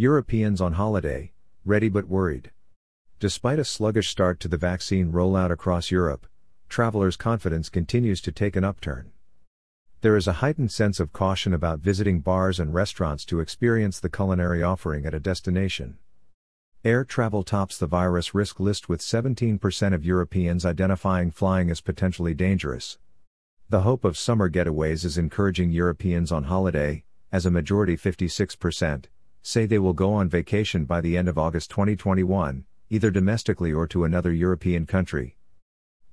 Europeans on holiday, ready but worried. Despite a sluggish start to the vaccine rollout across Europe, travelers' confidence continues to take an upturn. There is a heightened sense of caution about visiting bars and restaurants to experience the culinary offering at a destination. Air travel tops the virus risk list with 17% of Europeans identifying flying as potentially dangerous. The hope of summer getaways is encouraging Europeans on holiday, as a majority 56% say they will go on vacation by the end of August 2021, either domestically or to another European country.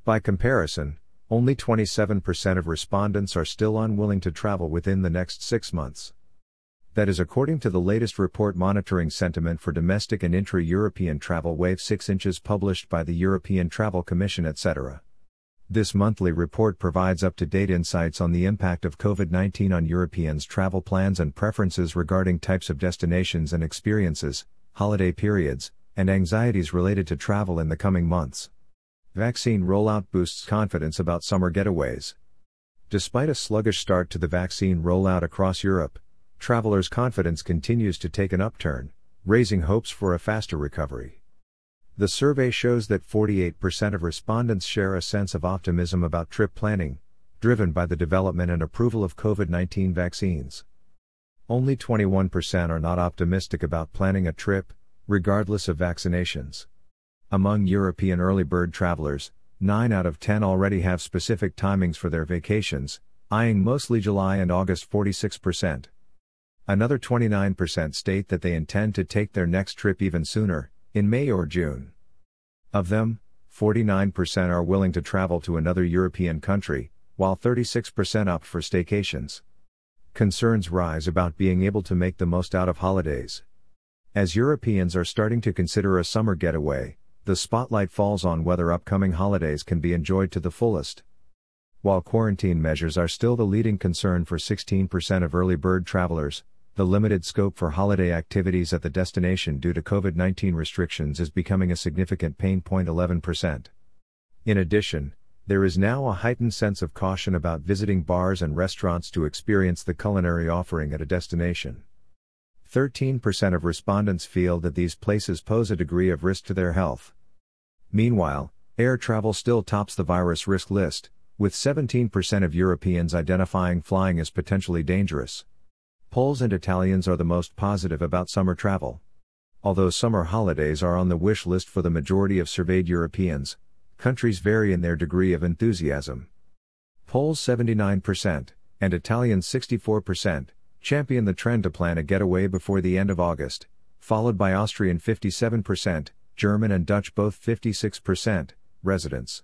By comparison, only 27% of respondents are still unwilling to travel within the next six months. That is according to the latest report monitoring sentiment for domestic and intra European travel Wave 6 inches published by the European Travel Commission, ETC. This monthly report provides up to date insights on the impact of COVID 19 on Europeans' travel plans and preferences regarding types of destinations and experiences, holiday periods, and anxieties related to travel in the coming months. Vaccine rollout boosts confidence about summer getaways. Despite a sluggish start to the vaccine rollout across Europe, travelers' confidence continues to take an upturn, raising hopes for a faster recovery. The survey shows that 48% of respondents share a sense of optimism about trip planning, driven by the development and approval of COVID 19 vaccines. Only 21% are not optimistic about planning a trip, regardless of vaccinations. Among European early bird travelers, 9 out of 10 already have specific timings for their vacations, eyeing mostly July and August 46%. Another 29% state that they intend to take their next trip even sooner, in May or June. Of them, 49% are willing to travel to another European country, while 36% opt for staycations. Concerns rise about being able to make the most out of holidays. As Europeans are starting to consider a summer getaway, the spotlight falls on whether upcoming holidays can be enjoyed to the fullest. While quarantine measures are still the leading concern for 16% of early bird travelers, the limited scope for holiday activities at the destination due to COVID 19 restrictions is becoming a significant pain point 11%. In addition, there is now a heightened sense of caution about visiting bars and restaurants to experience the culinary offering at a destination. 13% of respondents feel that these places pose a degree of risk to their health. Meanwhile, air travel still tops the virus risk list, with 17% of Europeans identifying flying as potentially dangerous. Poles and Italians are the most positive about summer travel. Although summer holidays are on the wish list for the majority of surveyed Europeans, countries vary in their degree of enthusiasm. Poles 79%, and Italians 64%, champion the trend to plan a getaway before the end of August, followed by Austrian 57%, German and Dutch both 56%, residents.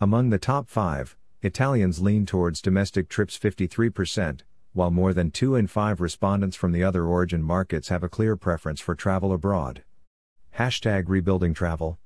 Among the top five, Italians lean towards domestic trips 53%, while more than 2 in 5 respondents from the other origin markets have a clear preference for travel abroad. Hashtag rebuilding travel.